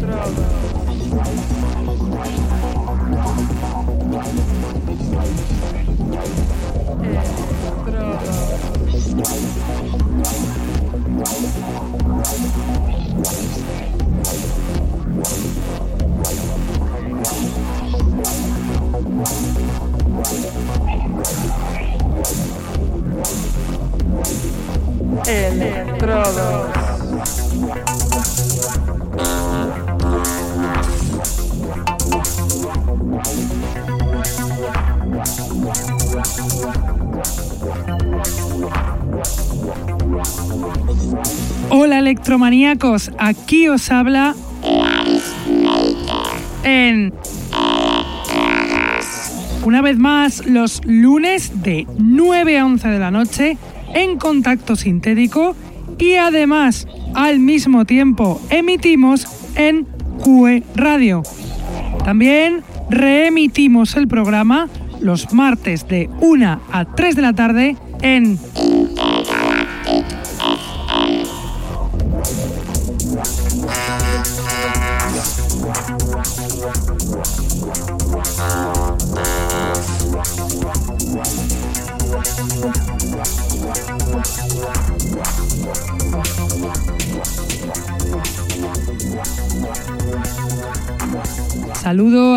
Bravo. É, Electrodos. Electromaníacos, aquí os habla en una vez más los lunes de 9 a 11 de la noche en contacto sintético y además al mismo tiempo emitimos en QE Radio. También reemitimos el programa los martes de 1 a 3 de la tarde en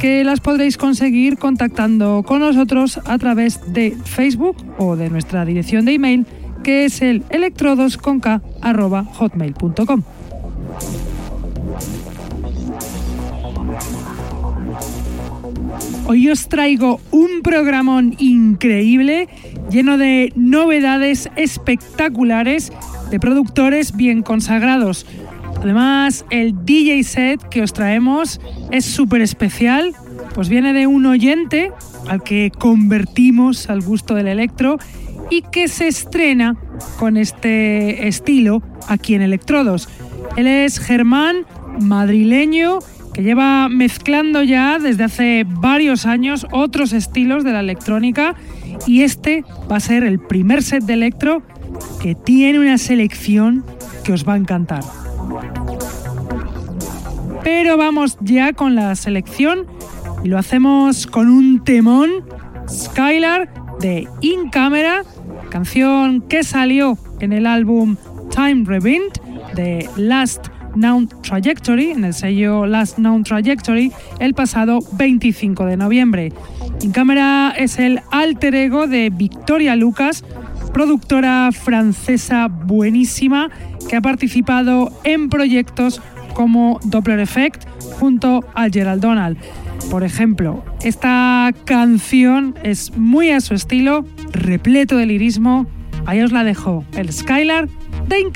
que las podréis conseguir contactando con nosotros a través de Facebook o de nuestra dirección de email que es el electrodosconk.hotmail.com. Hoy os traigo un programón increíble lleno de novedades espectaculares de productores bien consagrados. Además, el DJ set que os traemos es súper especial, pues viene de un oyente al que convertimos al gusto del electro y que se estrena con este estilo aquí en Electrodos. Él es Germán, madrileño, que lleva mezclando ya desde hace varios años otros estilos de la electrónica y este va a ser el primer set de electro que tiene una selección que os va a encantar. Pero vamos ya con la selección y lo hacemos con un temón, Skylar de In Camera, canción que salió en el álbum Time Rewind de Last Known Trajectory, en el sello Last Known Trajectory, el pasado 25 de noviembre. In Camera es el alter ego de Victoria Lucas, productora francesa buenísima que ha participado en proyectos como Doppler Effect junto a Gerald Donald. Por ejemplo, esta canción es muy a su estilo, repleto de lirismo. Ahí os la dejo, el Skylar de In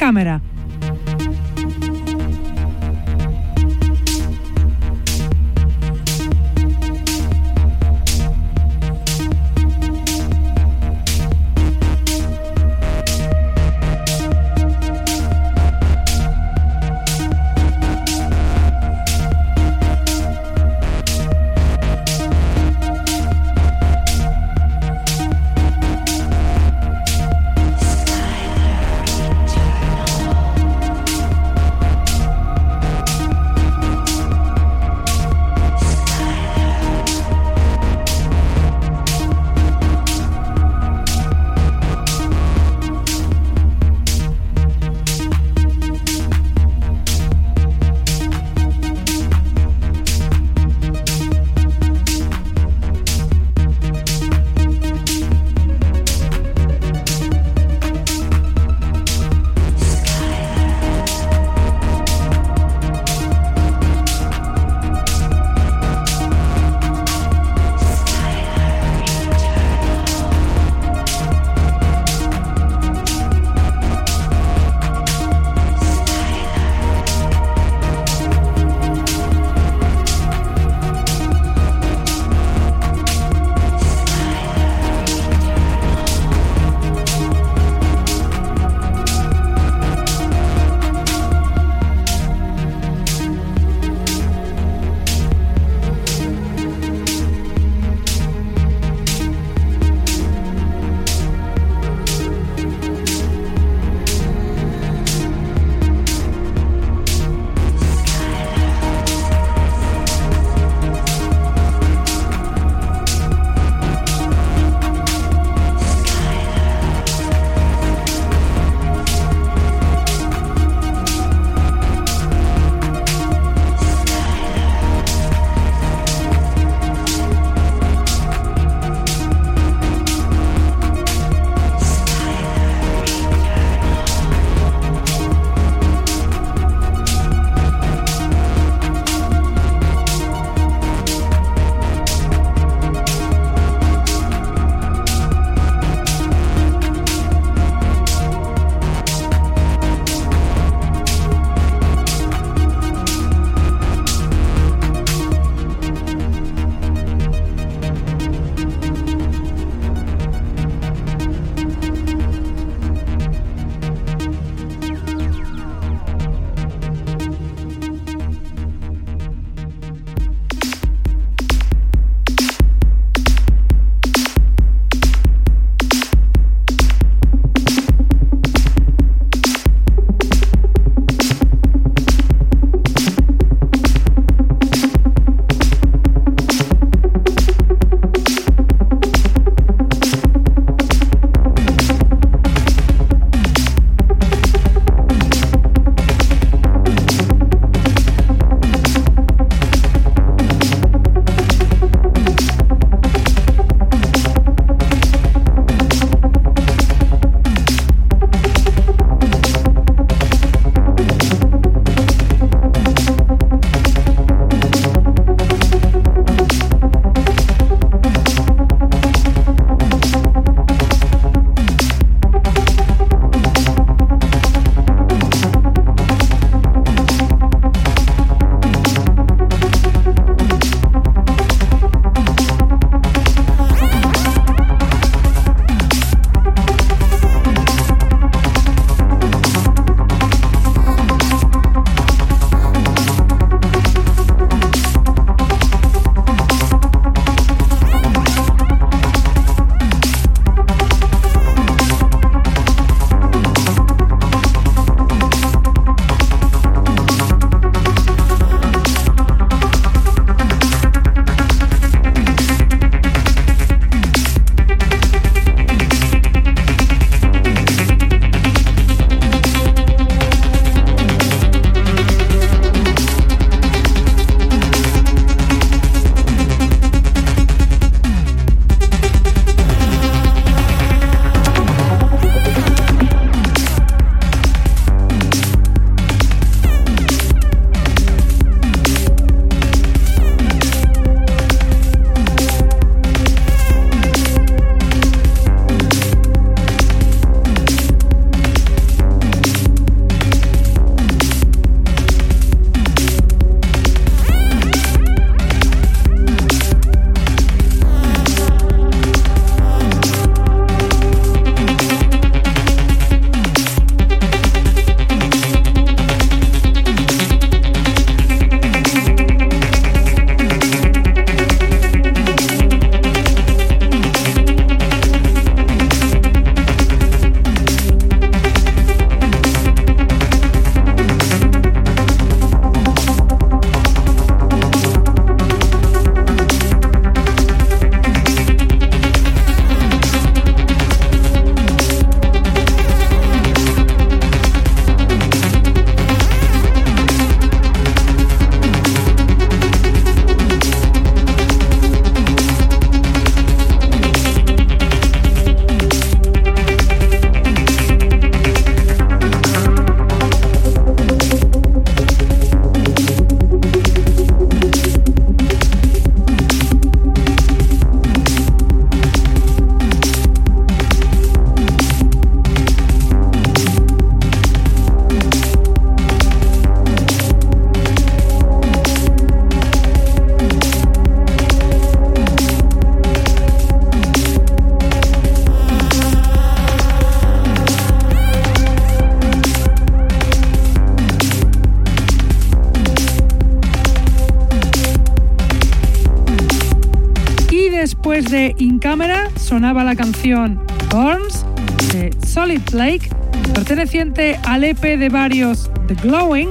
De varios The Glowing,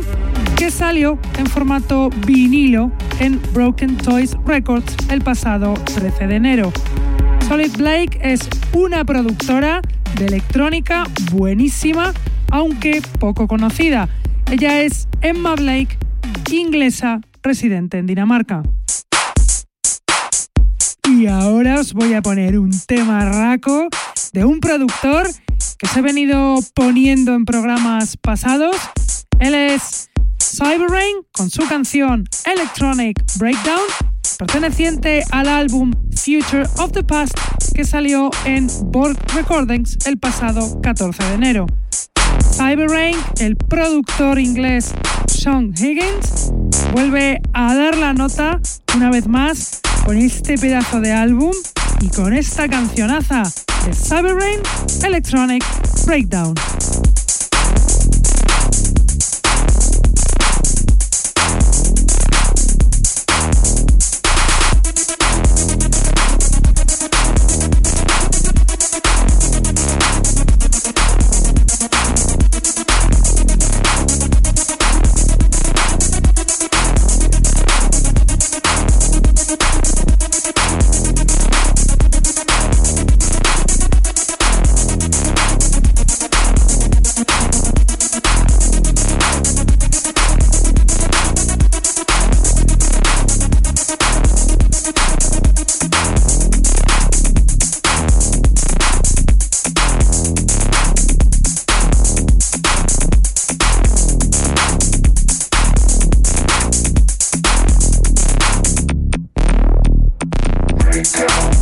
que salió en formato vinilo en Broken Toys Records el pasado 13 de enero. Solid Blake es una productora de electrónica buenísima, aunque poco conocida. Ella es Emma Blake, inglesa residente en Dinamarca. Y ahora os voy a poner un tema raco de un productor que se ha venido poniendo en programas pasados. Él es Cyberrain con su canción Electronic Breakdown, perteneciente al álbum Future of the Past que salió en Borg Recordings el pasado 14 de enero. Cyberrain, el productor inglés Sean Higgins, vuelve a dar la nota una vez más con este pedazo de álbum y con esta cancionaza de Cyberrain Electronic Breakdown. go.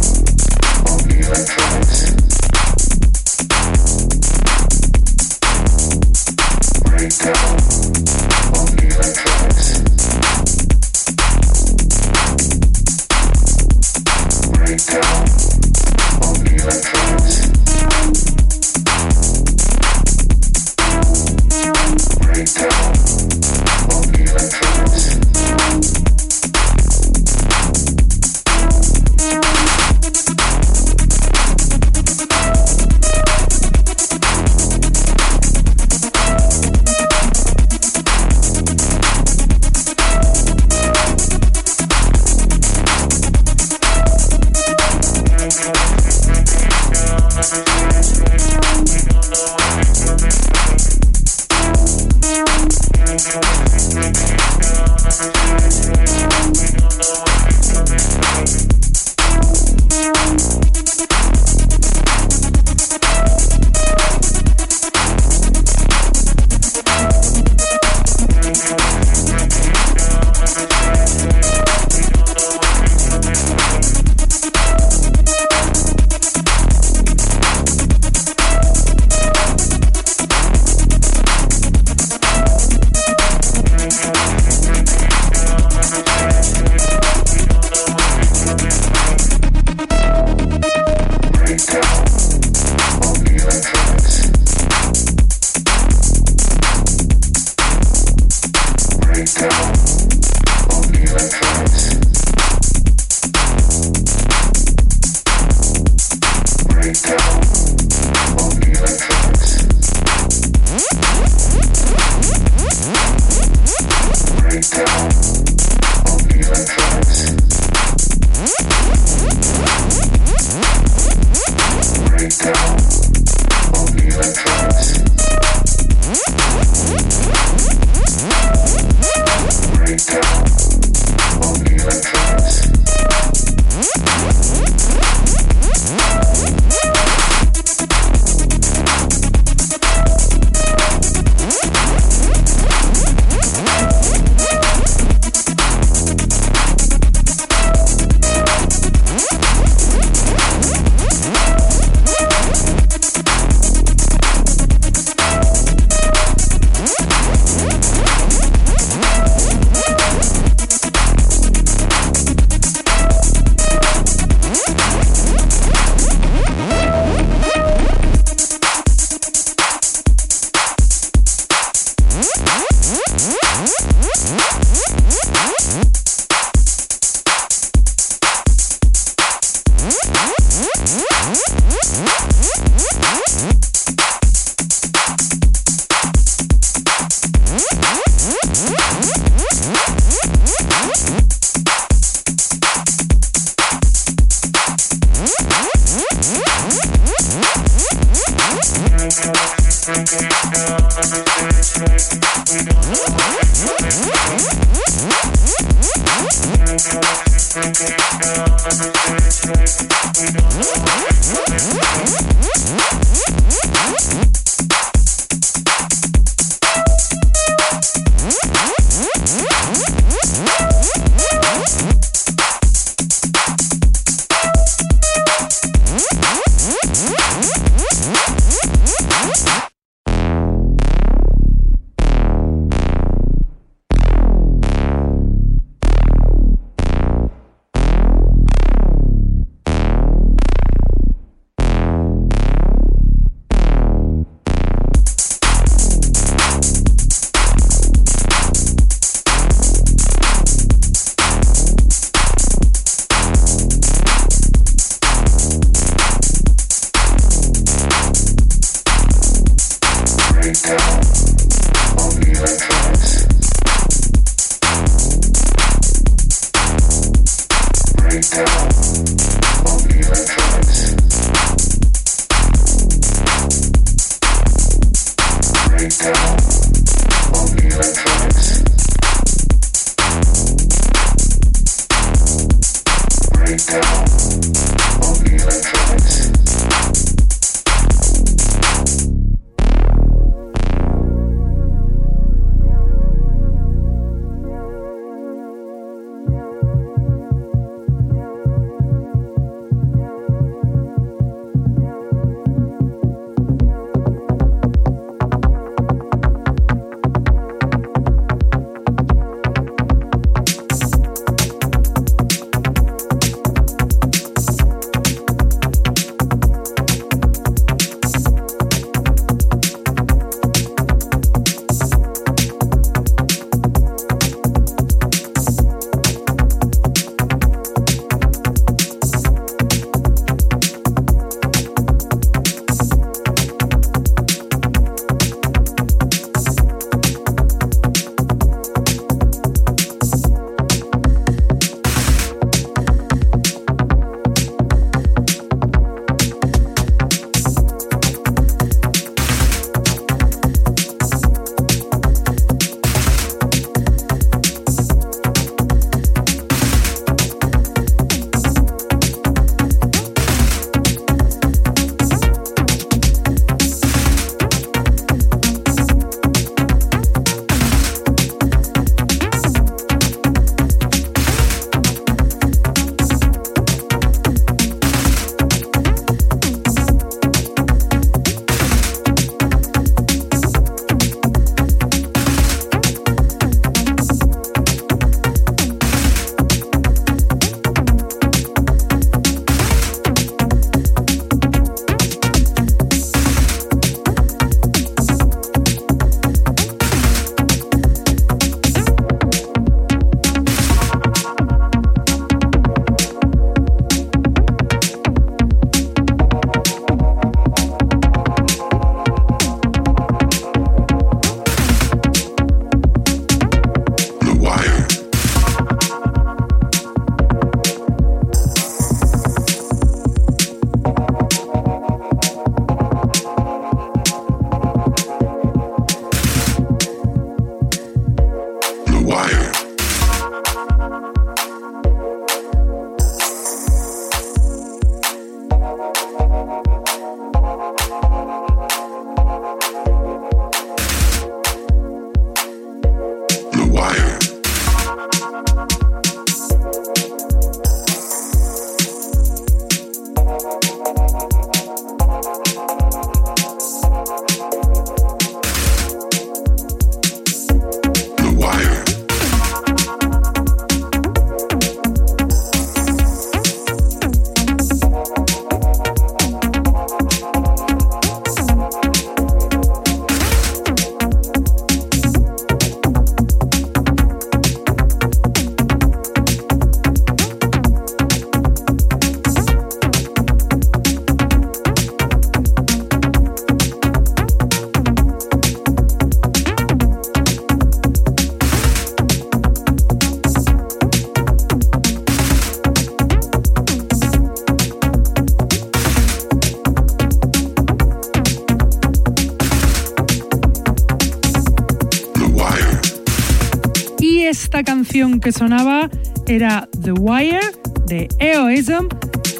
Que sonaba era The Wire de Eoism,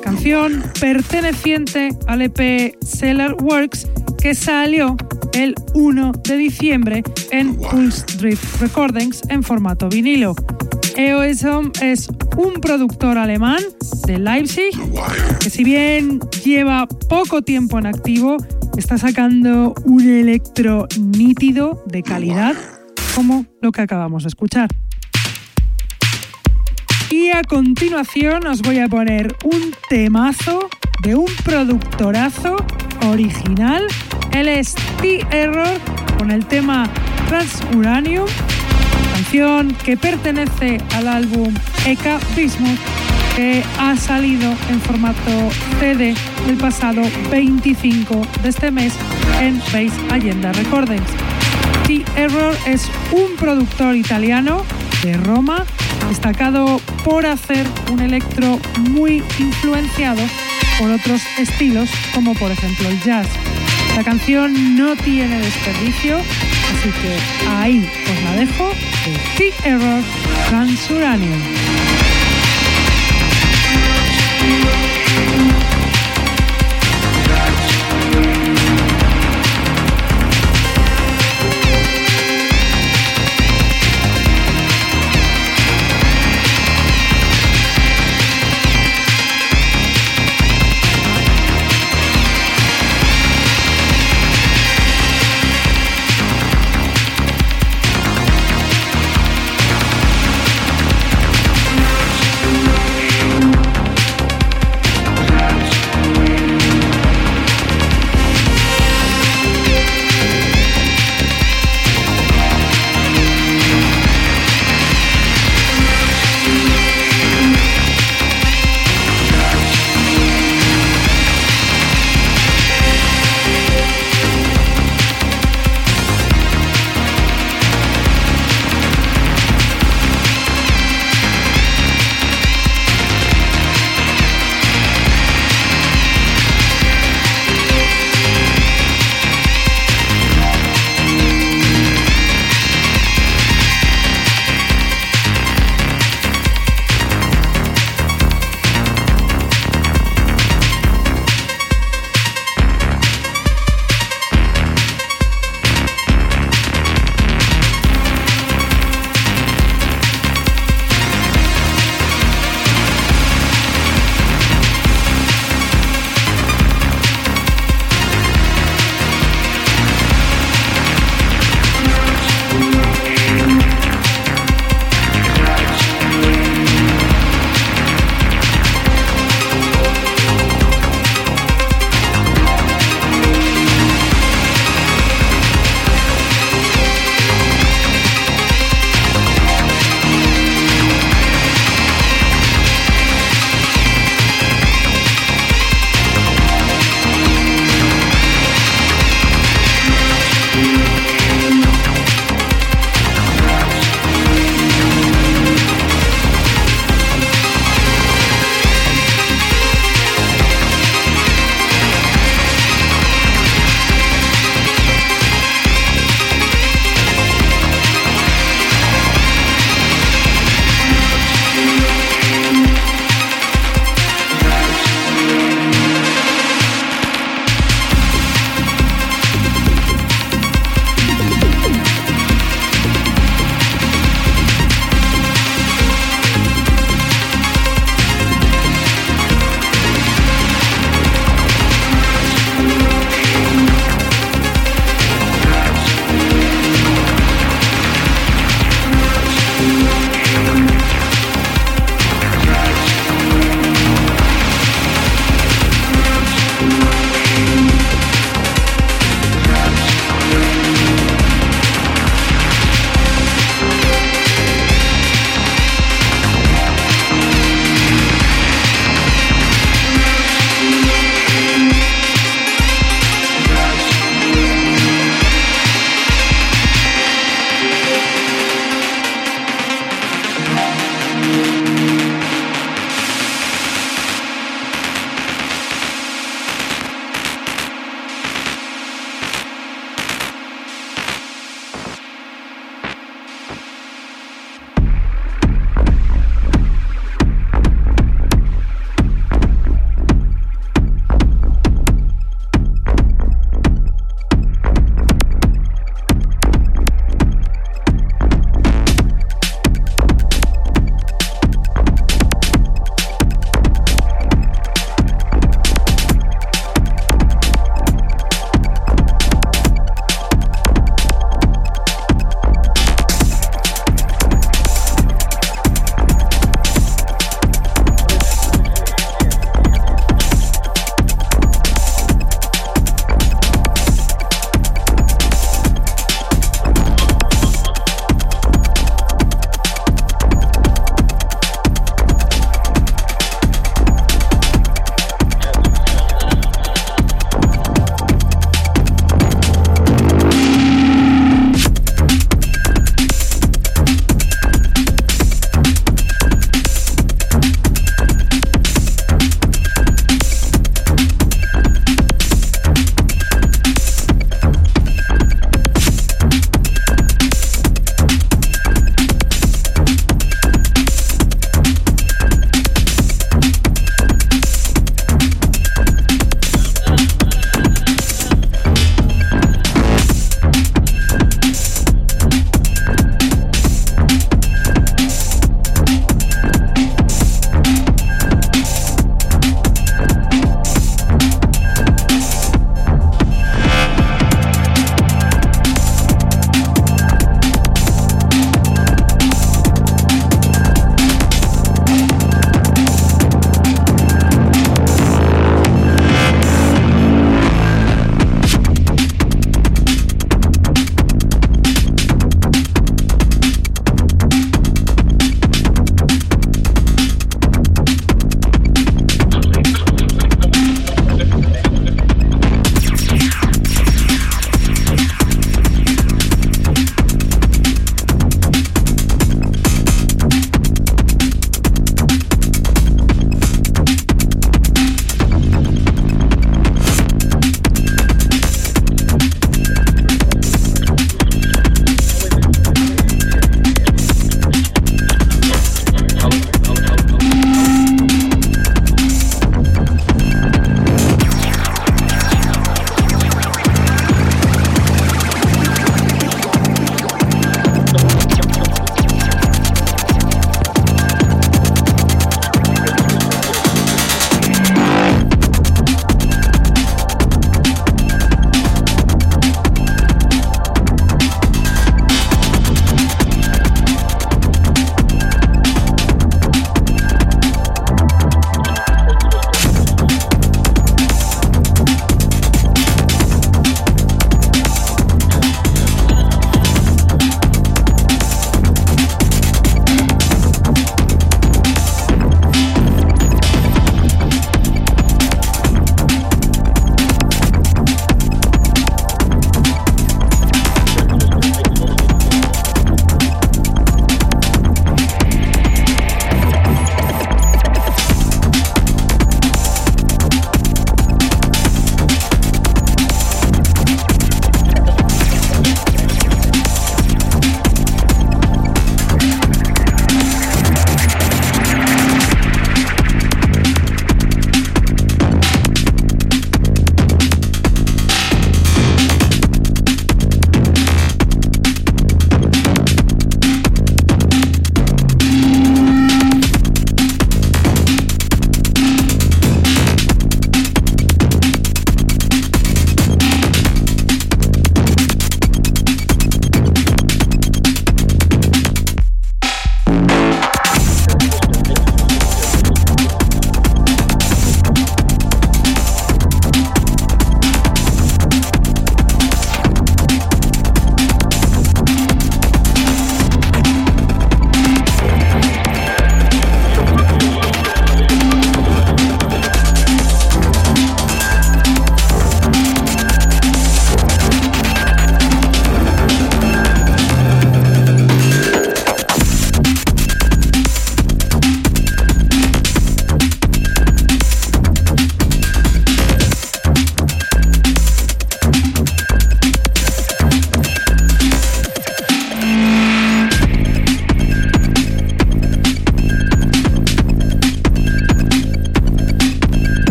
canción perteneciente al EP Cellar Works que salió el 1 de diciembre en Pulse Drift Recordings en formato vinilo. Eoism es un productor alemán de Leipzig que si bien lleva poco tiempo en activo, está sacando un electro nítido de calidad como lo que acabamos de escuchar. A continuación os voy a poner un temazo de un productorazo original. Él es T-Error con el tema Transuranium, canción que pertenece al álbum Eka Bismuth que ha salido en formato CD el pasado 25 de este mes en Base Agenda Recordings. T-Error es un productor italiano de Roma destacado por hacer un electro muy influenciado por otros estilos como por ejemplo el jazz. La canción no tiene desperdicio, así que ahí os la dejo de T-Error Transuranium.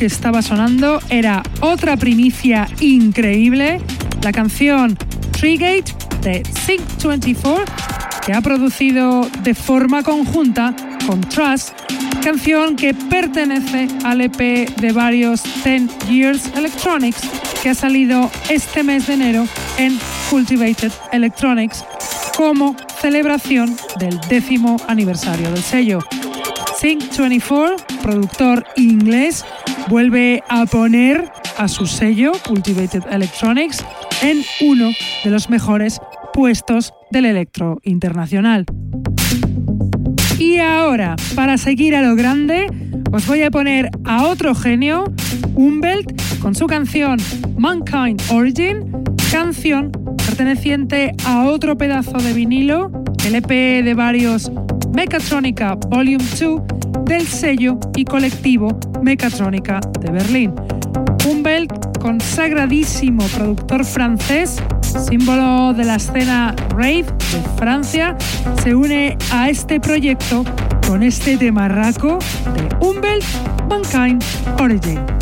Que estaba sonando era otra primicia increíble, la canción Treegate de Sync24, que ha producido de forma conjunta con Trust, canción que pertenece al EP de varios 10 Years Electronics que ha salido este mes de enero en Cultivated Electronics como celebración del décimo aniversario del sello. Sync24, productor inglés, vuelve a poner a su sello Cultivated Electronics en uno de los mejores puestos del electro internacional. Y ahora, para seguir a lo grande, os voy a poner a otro genio, Umbelt, con su canción Mankind Origin, canción perteneciente a otro pedazo de vinilo, el EP de varios Mechatronica Volume 2 del sello y colectivo Mechatronica de Berlín. Umbelt, consagradísimo productor francés, símbolo de la escena rave de Francia, se une a este proyecto con este temarraco de Umbelt Mankind Origin.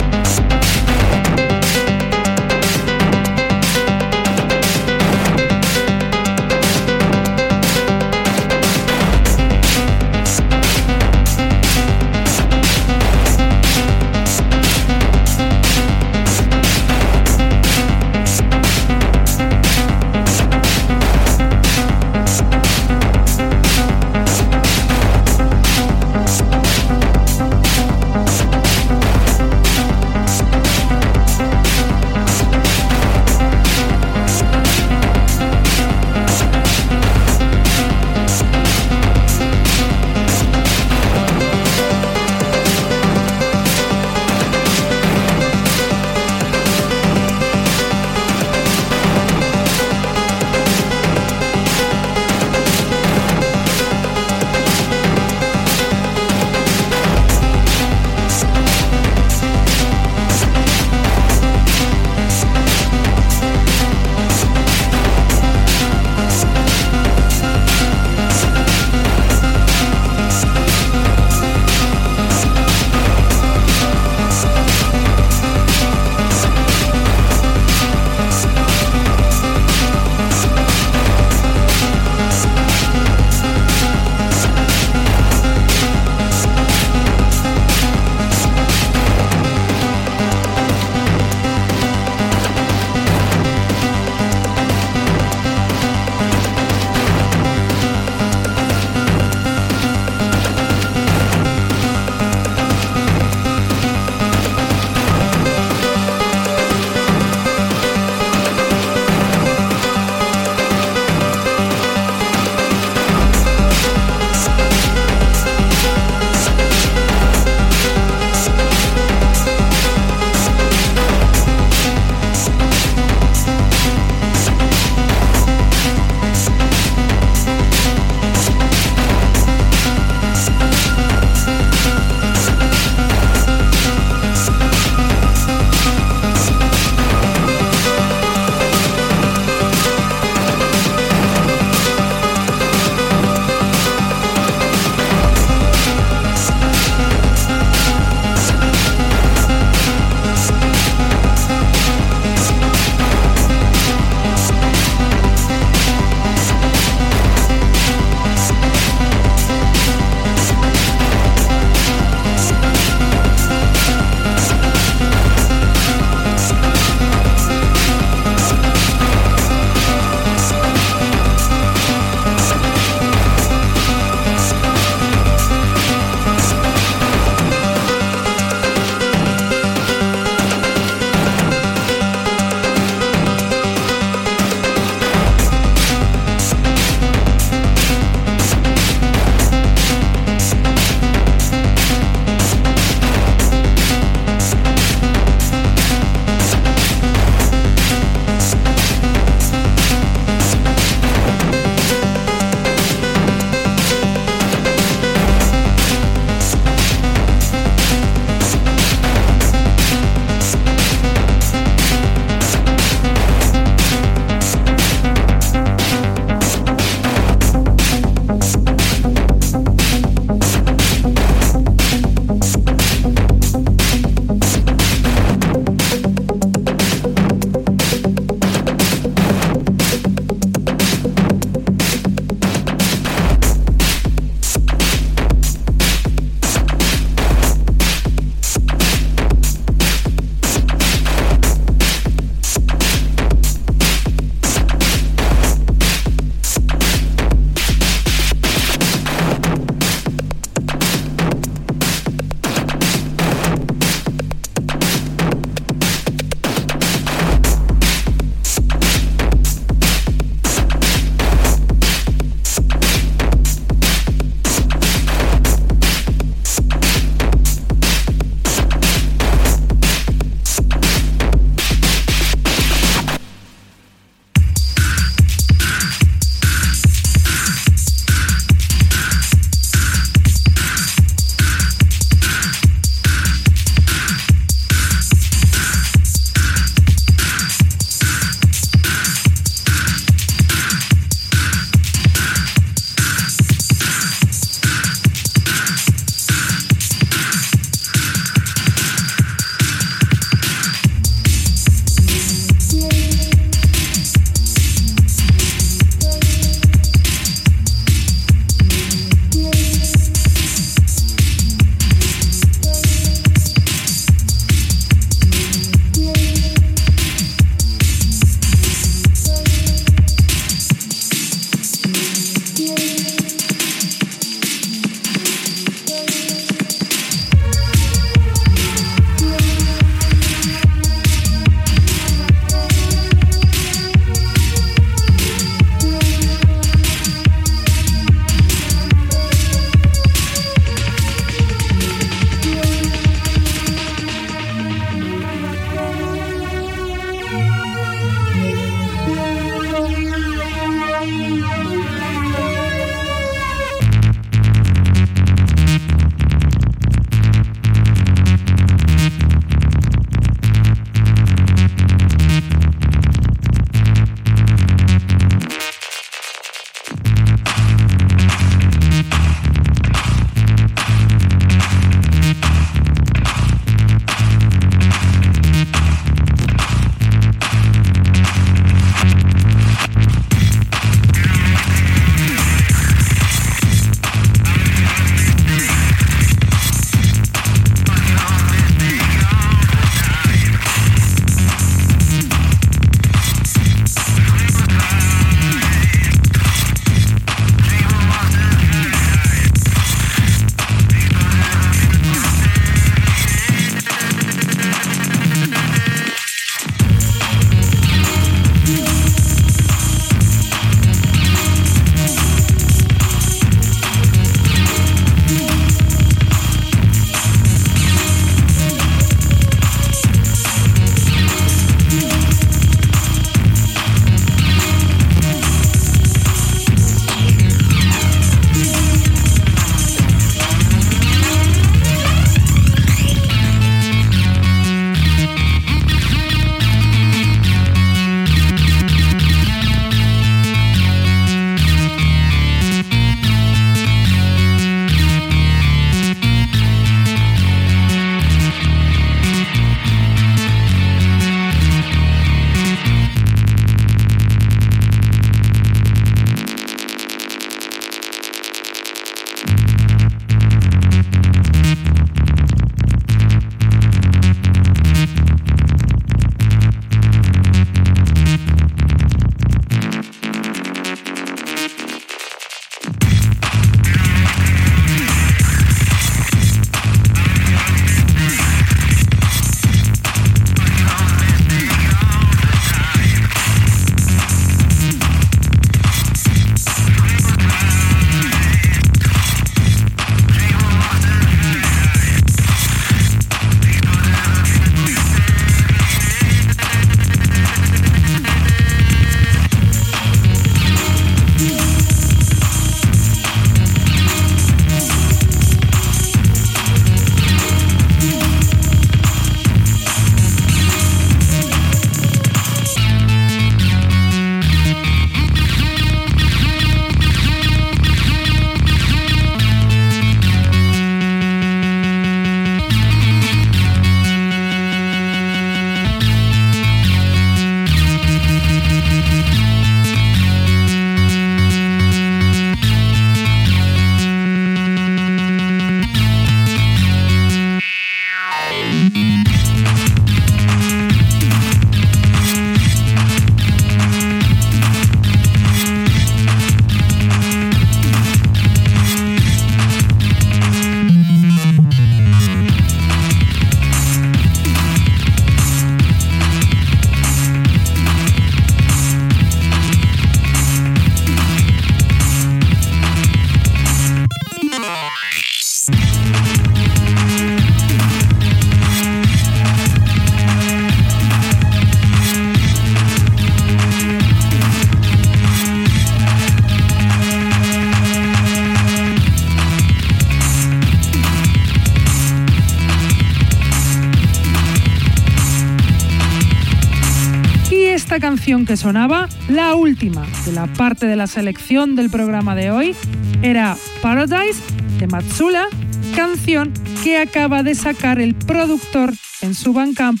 Que sonaba, la última de la parte de la selección del programa de hoy, era Paradise de Matsula, canción que acaba de sacar el productor en su Bandcamp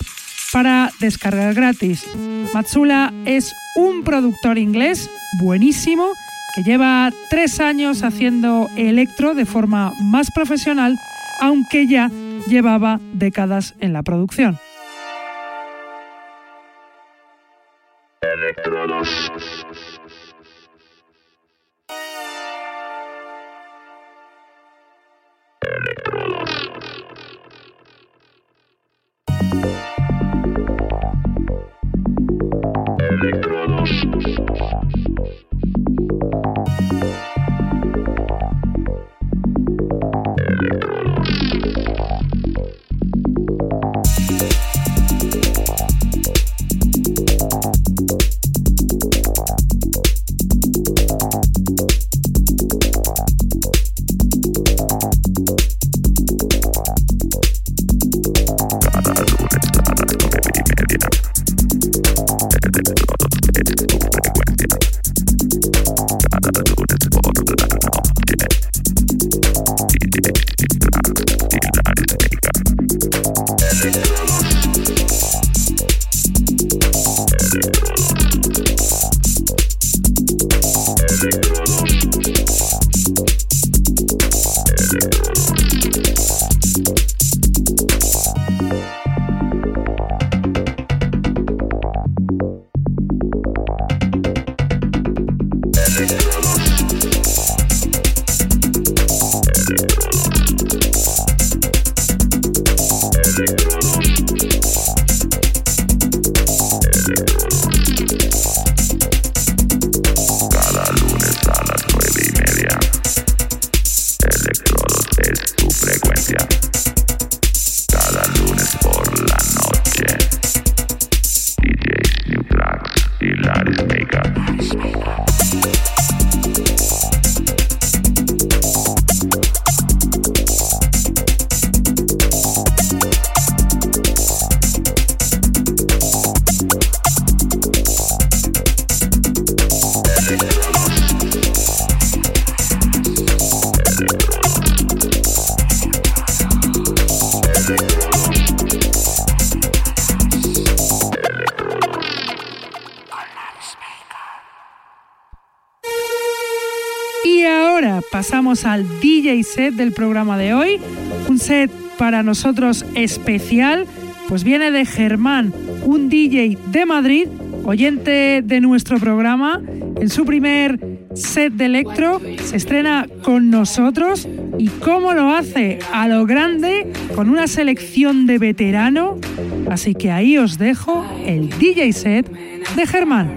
para descargar gratis. Matsula es un productor inglés buenísimo que lleva tres años haciendo electro de forma más profesional, aunque ya llevaba décadas en la producción. Al DJ set del programa de hoy. Un set para nosotros especial, pues viene de Germán, un DJ de Madrid, oyente de nuestro programa. En su primer set de electro se estrena con nosotros y cómo lo hace a lo grande con una selección de veterano. Así que ahí os dejo el DJ set de Germán.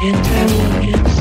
intelligence.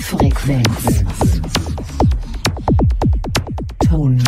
Frequenz. Ton.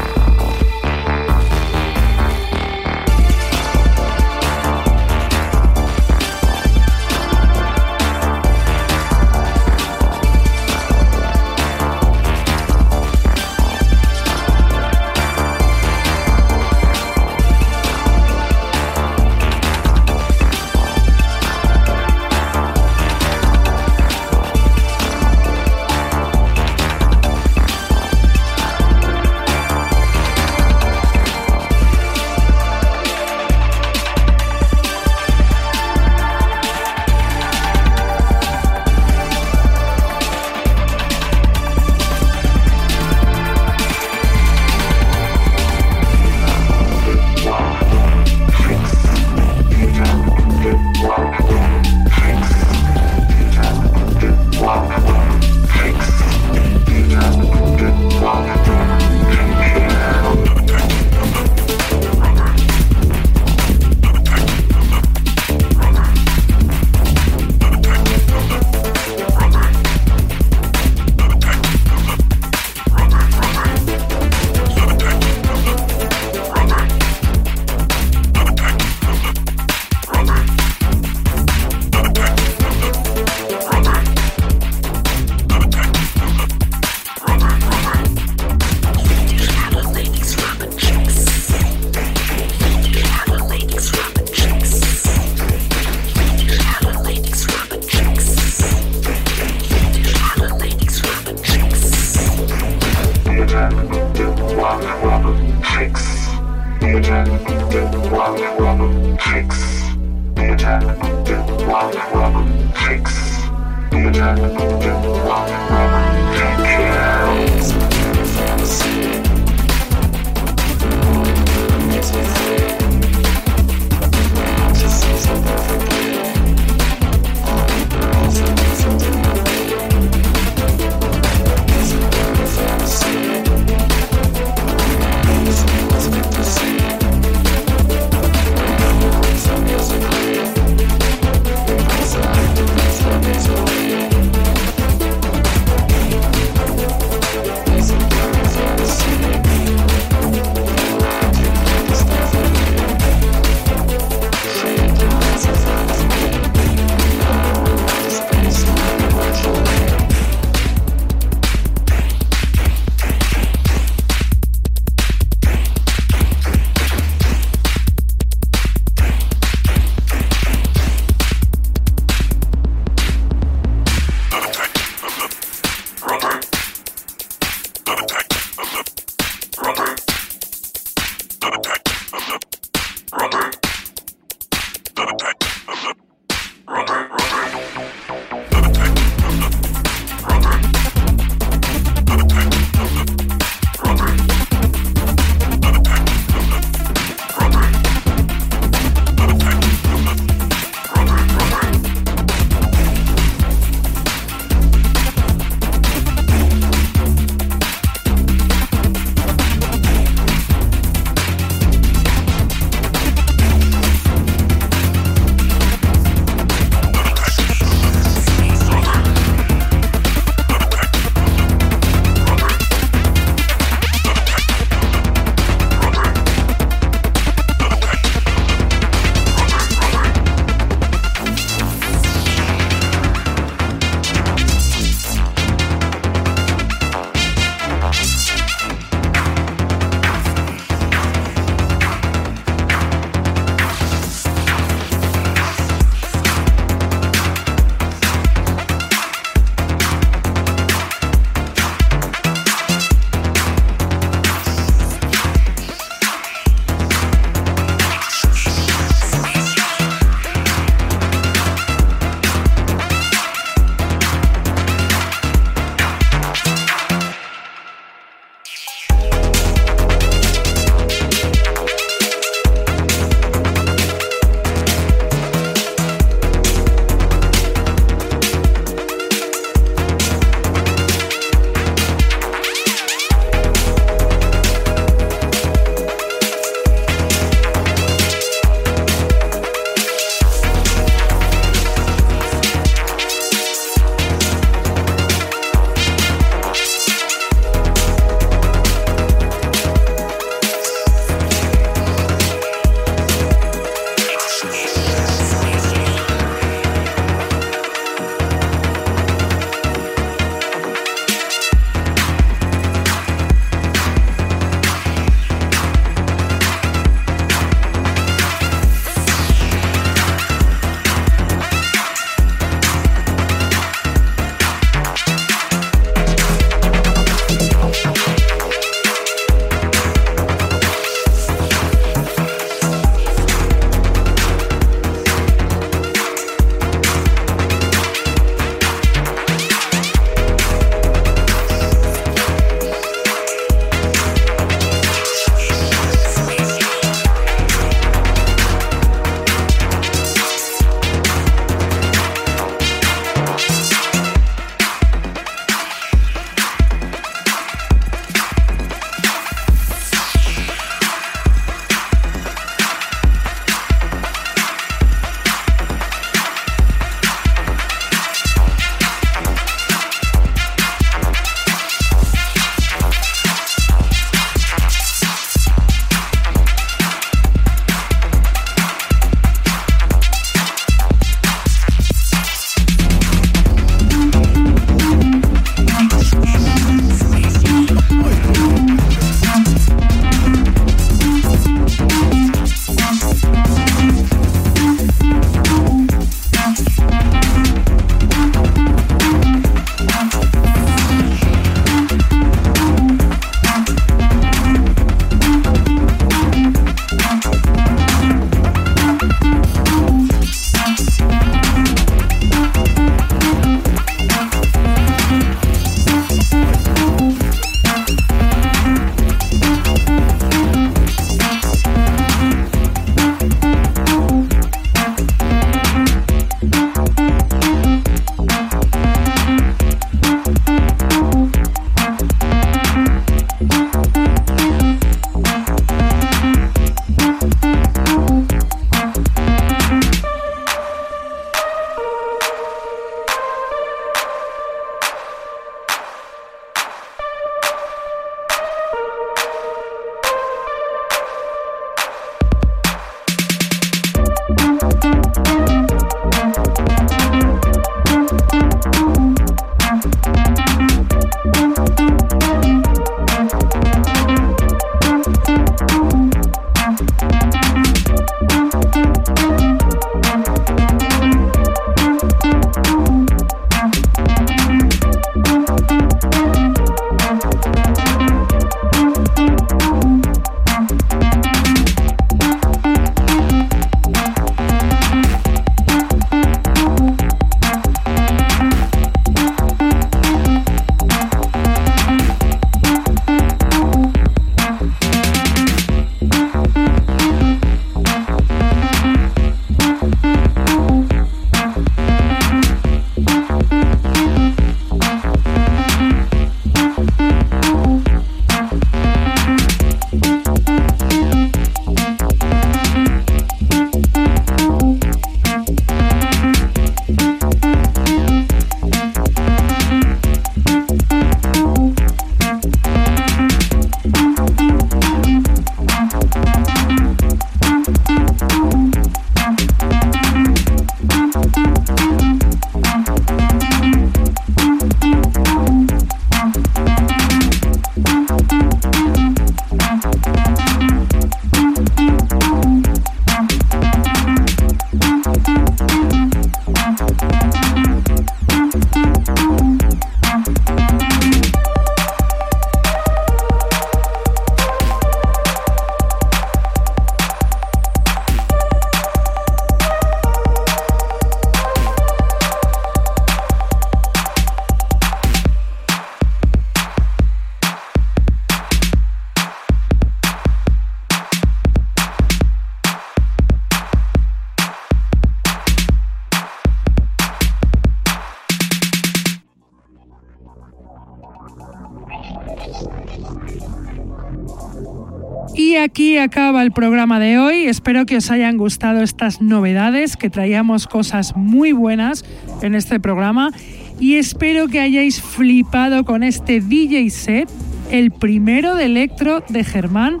Y aquí acaba el programa de hoy. Espero que os hayan gustado estas novedades, que traíamos cosas muy buenas en este programa. Y espero que hayáis flipado con este DJ set, el primero de electro de Germán,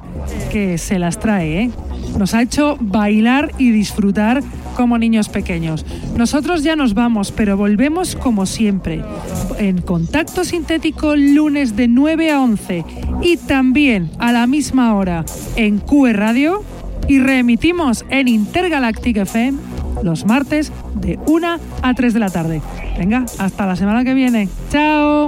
que se las trae, ¿eh? Nos ha hecho bailar y disfrutar como niños pequeños. Nosotros ya nos vamos, pero volvemos como siempre. En Contacto Sintético, lunes de 9 a 11 y también a la misma hora en QE Radio y reemitimos en Intergalactic FM los martes de 1 a 3 de la tarde. Venga, hasta la semana que viene. ¡Chao!